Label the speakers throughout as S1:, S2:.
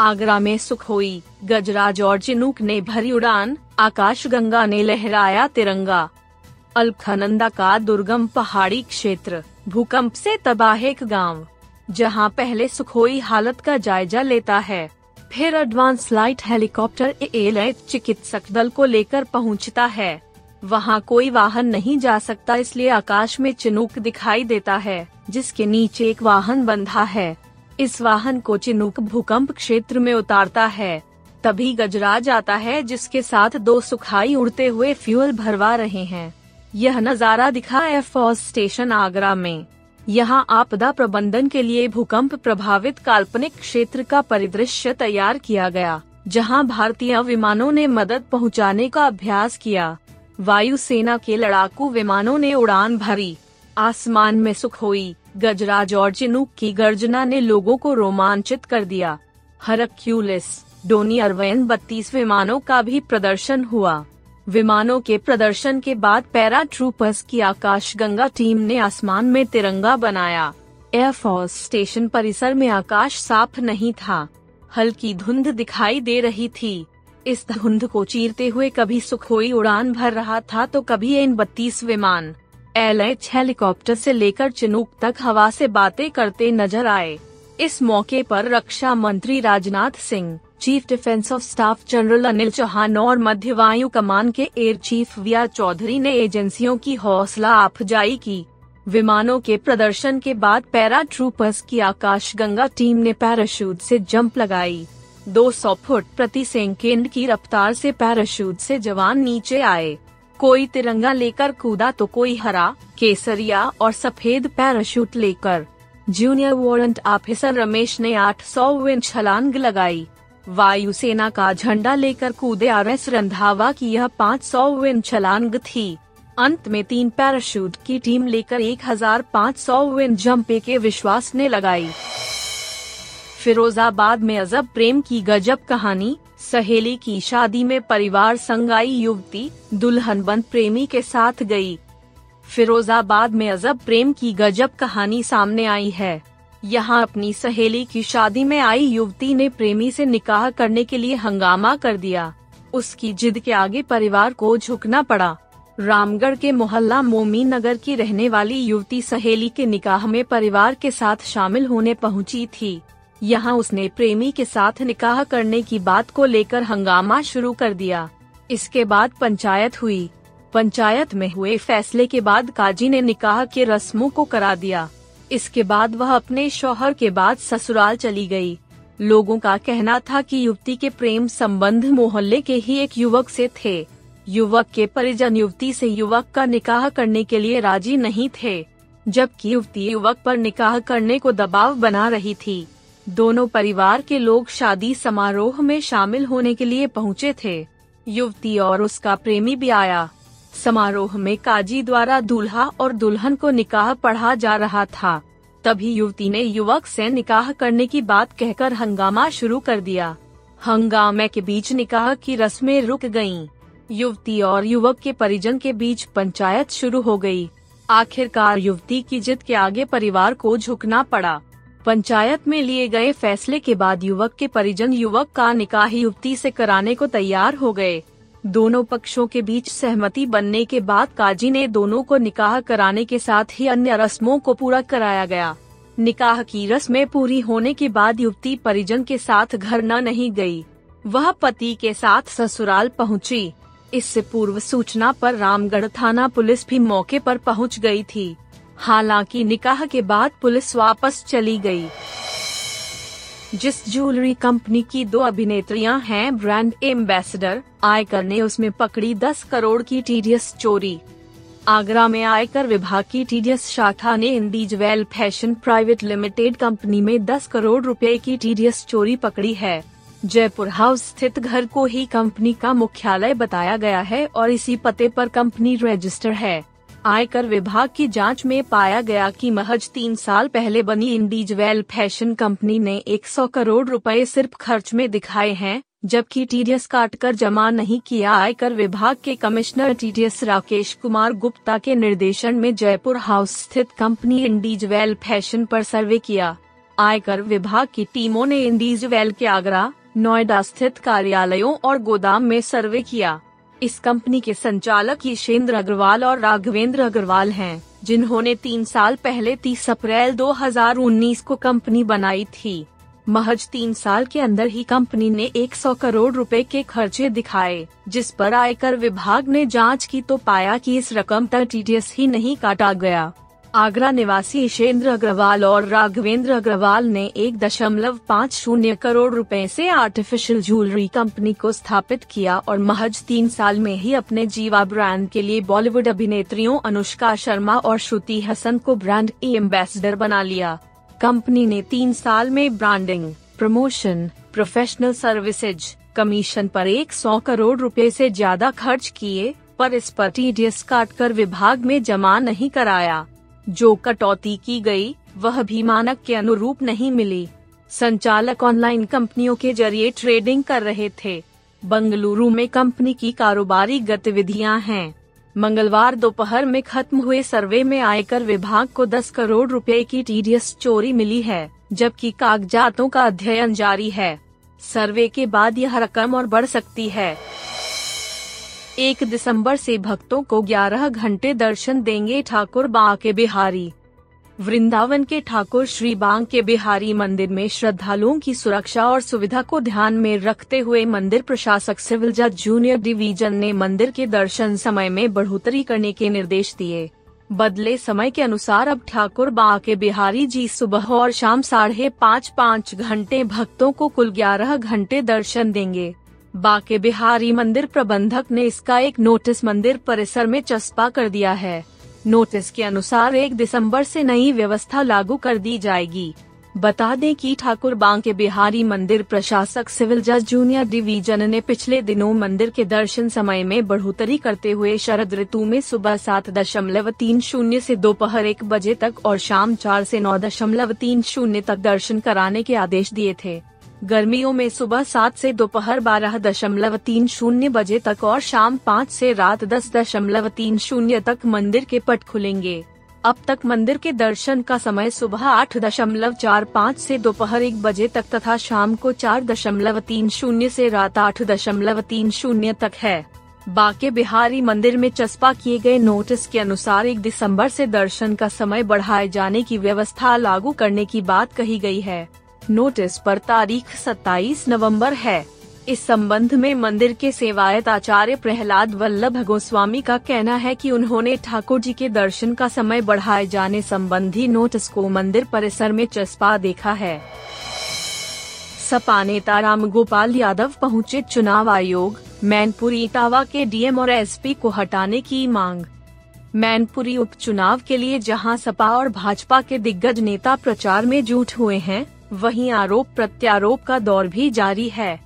S1: आगरा में सुखोई गजराज और चिनूक ने भरी उड़ान, आकाश गंगा ने लहराया तिरंगा। अलखनंदा का दुर्गम पहाड़ी क्षेत्र, भूकंप से तबाह एक गाँव। जहाँ पहले सुखोई हालत का जायजा लेता है। फिर एडवांस लाइट हेलीकॉप्टर एयर चिकित्सक दल को लेकर पहुँचता है। वहाँ कोई वाहन नहीं जा सकता, इसलिए आकाश में चिनूक दिखाई देता है, जिसके नीचे एक वाहन बंधा है। इस वाहन को चिनुक भूकंप क्षेत्र में उतारता है। तभी गजराज आता है, जिसके साथ दो सुखाई उड़ते हुए फ्यूल भरवा रहे हैं। यह नज़ारा दिखा एयरफोर्स स्टेशन आगरा में। यहाँ आपदा प्रबंधन के लिए भूकंप प्रभावित काल्पनिक क्षेत्र का परिदृश्य तैयार किया गया, जहाँ भारतीय विमानों ने मदद पहुँचाने का अभ्यास किया। वायुसेना के लड़ाकू विमानों ने उड़ान भरी। आसमान में सुखोई गजराज और चिनूक की गर्जना ने लोगों को रोमांचित कर दिया। हरक्यूलिस, डोनी अरवैन बत्तीस विमानों का भी प्रदर्शन हुआ। विमानों के प्रदर्शन के बाद पैरा ट्रूपर्स की आकाश गंगा टीम ने आसमान में तिरंगा बनाया। एयरफोर्स स्टेशन परिसर में आकाश साफ़ नहीं था। हल्की धुंध दिखाई दे रही थी। इस धुंध को चीरते हुए कभी सुखोई उड़ान भर रहा था तो कभी इन बत्तीस विमान। एल हेलीकॉप्टर से लेकर चिनूक तक हवा से बातें करते नज़र आए। इस मौके पर रक्षा मंत्री Rajnath Singh, chief defence of staff general Anil Chauhan और मध्य वायु कमान के air chief V R Chaudhari ने एजेंसियों की हौसला अफजाई की। विमानों के प्रदर्शन के बाद पैरा ट्रूपर्स की आकाश गंगा टीम ने पैराशूट से जंप लगाई। 200 फुट प्रति सेकेंड की रफ्तार से पैराशूट से जवान नीचे आए। कोई तिरंगा लेकर कूदा तो कोई हरा, केसरिया और सफ़ेद पैराशूट लेकर। जूनियर वारंट ऑफिसर रमेश ने 800 विन छलांग लगाई। वायुसेना का झंडा लेकर कूदे आर एस रंधावा की यह 500 विन छलांग थी। अंत में तीन पैराशूट की टीम लेकर 1500 विन जंप के विश्वास ने लगाई। फिरोजाबाद में अजब प्रेम की गजब कहानी सहेली की शादी में परिवार संग आई युवती, दुल्हन बंद प्रेमी के साथ गई। फिरोजाबाद में अजब प्रेम की गजब कहानी सामने आई है। यहाँ अपनी सहेली की शादी में आई युवती ने प्रेमी से निकाह करने के लिए हंगामा कर दिया। उसकी जिद के आगे परिवार को झुकना पड़ा। रामगढ़ के मोहल्ला मोमी नगर की रहने वाली युवती सहेली के निकाह में परिवार के साथ शामिल होने पहुँची थी। यहाँ उसने प्रेमी के साथ निकाह करने की बात को लेकर हंगामा शुरू कर दिया। इसके बाद पंचायत हुई। पंचायत में हुए फैसले के बाद काजी ने निकाह के रस्मों को करा दिया। इसके बाद वह अपने शौहर के बाद ससुराल चली गई। लोगों का कहना था कि युवती के प्रेम संबंध मोहल्ले के ही एक युवक से थे। युवक के परिजन युवती से युवक का निकाह करने के लिए राज़ी नहीं थे, जबकि युवती युवक पर निकाह करने को दबाव बना रही थी। दोनों परिवार के लोग शादी समारोह में शामिल होने के लिए पहुँचे थे। युवती और उसका प्रेमी भी आया। समारोह में काजी द्वारा दूल्हा और दुल्हन को निकाह पढ़ा जा रहा था। तभी युवती ने युवक से निकाह करने की बात कहकर हंगामा शुरू कर दिया। हंगामे के बीच निकाह की रस्में रुक गयीं। युवती और युवक के परिजन के बीच पंचायत शुरू हो गई। आखिरकार युवती की जिद के आगे परिवार को झुकना पड़ा। पंचायत में लिए गए फैसले के बाद युवक के परिजन युवक का निकाह युवती से कराने को तैयार हो गए दोनों पक्षों के बीच सहमति बनने के बाद काजी ने दोनों को निकाह कराने के साथ ही अन्य रस्मों को पूरा कराया गया निकाह की रस्में पूरी होने के बाद युवती परिजन के साथ घर न नहीं गई। वह पति के साथ ससुराल पहुँची। इससे पूर्व सूचना पर रामगढ़ थाना पुलिस भी मौके पर पहुँच गई थी हालाँकि निकाह के बाद पुलिस वापस चली गई। जिस ज्वेलरी कंपनी की दो अभिनेत्रियाँ हैं, ब्रांड एम्बेसडर, आयकर ने उसमें पकड़ी 10 करोड़ की टीडीएस चोरी। आगरा में आयकर विभाग की टीडीएस शाखा ने Indijewel fashion private limited company में 10 करोड़ रुपए की टीडीएस चोरी पकड़ी है। जयपुर हाउस स्थित घर को ही कंपनी का मुख्यालय बताया गया है और इसी पते पर कंपनी रजिस्टर है। आयकर विभाग की जाँच में पाया गया कि महज तीन साल पहले बनी इंडिजवेल फ़ैशन कंपनी ने 100 करोड़ रुपए सिर्फ़ खर्च में दिखाए हैं, जबकि टीडीएस काट कर जमा नहीं किया। आयकर विभाग के कमिश्नर टीडीएस राकेश कुमार गुप्ता के निर्देशन में जयपुर हाउस स्थित कंपनी इंडिजवेल फ़ैशन पर सर्वे किया। आयकर विभाग की टीमों ने इंडिजवेल के आगरा, नोएडा स्थित कार्यालयों और गोदाम में सर्वे किया। इस कंपनी के संचालक यशेंद्र अग्रवाल और राघवेंद्र अग्रवाल हैं, जिन्होंने तीन साल पहले 30 अप्रैल 2019 को कंपनी बनाई थी। महज तीन साल के अंदर ही कंपनी ने 100 करोड़ रुपए के खर्चे दिखाए जिस पर आयकर विभाग ने जाँच की तो पाया कि इस रकम तक टीडीएस ही नहीं काटा गया। आगरा निवासी ईशेंद्र अग्रवाल और राघवेंद्र अग्रवाल ने एक दशमलव पाँच शून्य करोड़ रुपए से आर्टिफिशियल ज्वेलरी कंपनी को स्थापित किया और महज तीन साल में ही अपने जीवा ब्रांड के लिए बॉलीवुड अभिनेत्रियों अनुष्का शर्मा और श्रुति हसन को ब्रांड एम्बेसडर बना लिया। कंपनी ने तीन साल में branding promotion professional services commission पर 100 करोड़ रुपए से ज़्यादा खर्च किए, पर इस पर टीडीएस काट कर विभाग में जमा नहीं कराया। जो कटौती की गई, वह भी मानक के अनुरूप नहीं मिली। संचालक ऑनलाइन कंपनियों के ज़रिए ट्रेडिंग कर रहे थे। बंगलुरु में कंपनी की कारोबारी गतिविधियाँ हैं। मंगलवार दोपहर में खत्म हुए सर्वे में आयकर विभाग को 10 करोड़ रुपए की टीडीएस चोरी मिली है, जबकि कागजातों का अध्ययन जारी है। सर्वे के बाद यह रकम और बढ़ सकती है। एक दिसंबर से भक्तों को 11 घंटे दर्शन देंगे ठाकुर बांके बिहारी। वृंदावन के ठाकुर श्री बांके बिहारी मंदिर में श्रद्धालुओं की सुरक्षा और सुविधा को ध्यान में रखते हुए मंदिर प्रशासक सिविल जज जूनियर डिवीज़न ने मंदिर के दर्शन समय में बढ़ोतरी करने के निर्देश दिए। बदले समय के अनुसार अब ठाकुर बा बांके बिहारी जी सुबह और शाम साढ़े पाँच पाँच घंटे भक्तों को कुल ग्यारह घंटे दर्शन देंगे। बाके बिहारी मंदिर प्रबंधक ने इसका एक नोटिस मंदिर परिसर में चस्पा कर दिया है। नोटिस के अनुसार एक दिसंबर से नई व्यवस्था लागू कर दी जाएगी। बता दें कि ठाकुर बांके बिहारी मंदिर प्रशासक सिविल जज जूनियर डिवीज़न ने पिछले दिनों मंदिर के दर्शन समय में बढ़ोतरी करते हुए शरद ऋतु में सुबह सात दशमलव तीन शून्य ऐसी दोपहर एक बजे तक और शाम चार से नौ दशमलव तीन शून्य तक दर्शन कराने के आदेश दिए थे। गर्मियों में सुबह सात से दोपहर बारह दशमलव तीन शून्य बजे तक और शाम पाँच से रात दस दशमलव तीन शून्य तक मंदिर के पट खुलेंगे। अब तक मंदिर के दर्शन का समय सुबह आठ दशमलव चार पाँच से दोपहर एक बजे तक तथा शाम को चार दशमलव तीन शून्य से रात आठ दशमलव तीन शून्य तक है। बाके बिहारी मंदिर में चस्पा किए गए नोटिस के अनुसार एक दिसंबर से दर्शन का समय बढ़ाए जाने की व्यवस्था लागू करने की बात कही गई है। नोटिस पर तारीख 27 नवंबर है। इस संबंध में मंदिर के सेवायत आचार्य प्रहलाद वल्लभ गोस्वामी का कहना है कि उन्होंने ठाकुर जी के दर्शन का समय बढ़ाए जाने संबंधी नोटिस को मंदिर परिसर में चस्पा देखा है। सपा नेता राम गोपाल यादव पहुँचे चुनाव आयोग, मैनपुरी इटावा के डीएम और एसपी को हटाने की मांग। मैनपुरी उपचुनाव के लिए जहाँ सपा और भाजपा के दिग्गज नेता प्रचार में जुट हुए हैं वहीं आरोप प्रत्यारोप का दौर भी जारी है।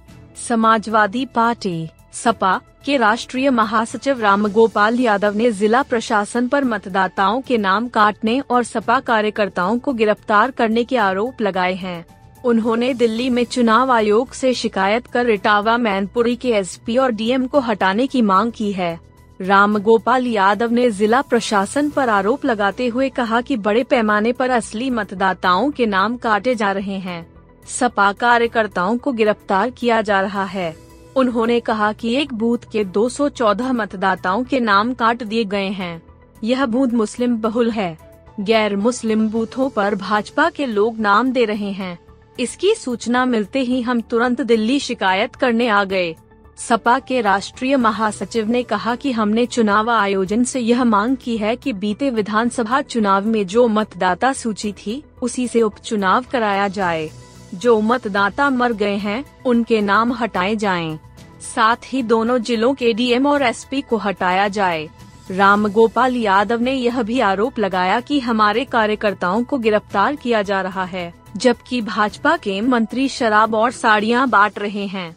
S1: समाजवादी पार्टी, सपा के राष्ट्रीय महासचिव राम गोपाल यादव ने जिला प्रशासन पर मतदाताओं के नाम काटने और सपा कार्यकर्ताओं को गिरफ़्तार करने के आरोप लगाए हैं। उन्होंने दिल्ली में चुनाव आयोग से शिकायत कर इटावा, मैनपुरी के एसपी और डीएम को हटाने की मांग की है। राम गोपाल यादव ने जिला प्रशासन पर आरोप लगाते हुए कहा कि बड़े पैमाने पर असली मतदाताओं के नाम काटे जा रहे हैं। सपा कार्यकर्ताओं को गिरफ़्तार किया जा रहा है। उन्होंने कहा कि एक बूथ के 214 मतदाताओं के नाम काट दिए गए हैं। यह बूथ मुस्लिम बहुल है। गैर मुस्लिम बूथों पर भाजपा के लोग नाम दे रहे हैं। इसकी सूचना मिलते ही हम तुरंत दिल्ली शिकायत करने आ गए। सपा के राष्ट्रीय महासचिव ने कहा कि हमने चुनाव आयोजन से यह मांग की है कि बीते विधानसभा चुनाव में जो मतदाता सूची थी, उसी से उपचुनाव कराया जाए। जो मतदाता मर गए हैं, उनके नाम हटाए जाएँ। साथ ही दोनों जिलों के डीएम और एसपी को हटाया जाए। राम गोपाल यादव ने यह भी आरोप लगाया कि हमारे कार्यकर्ताओं को गिरफ़्तार किया जा रहा है, जबकि भाजपा के मंत्री शराब और साड़ियाँ बांट रहे हैं।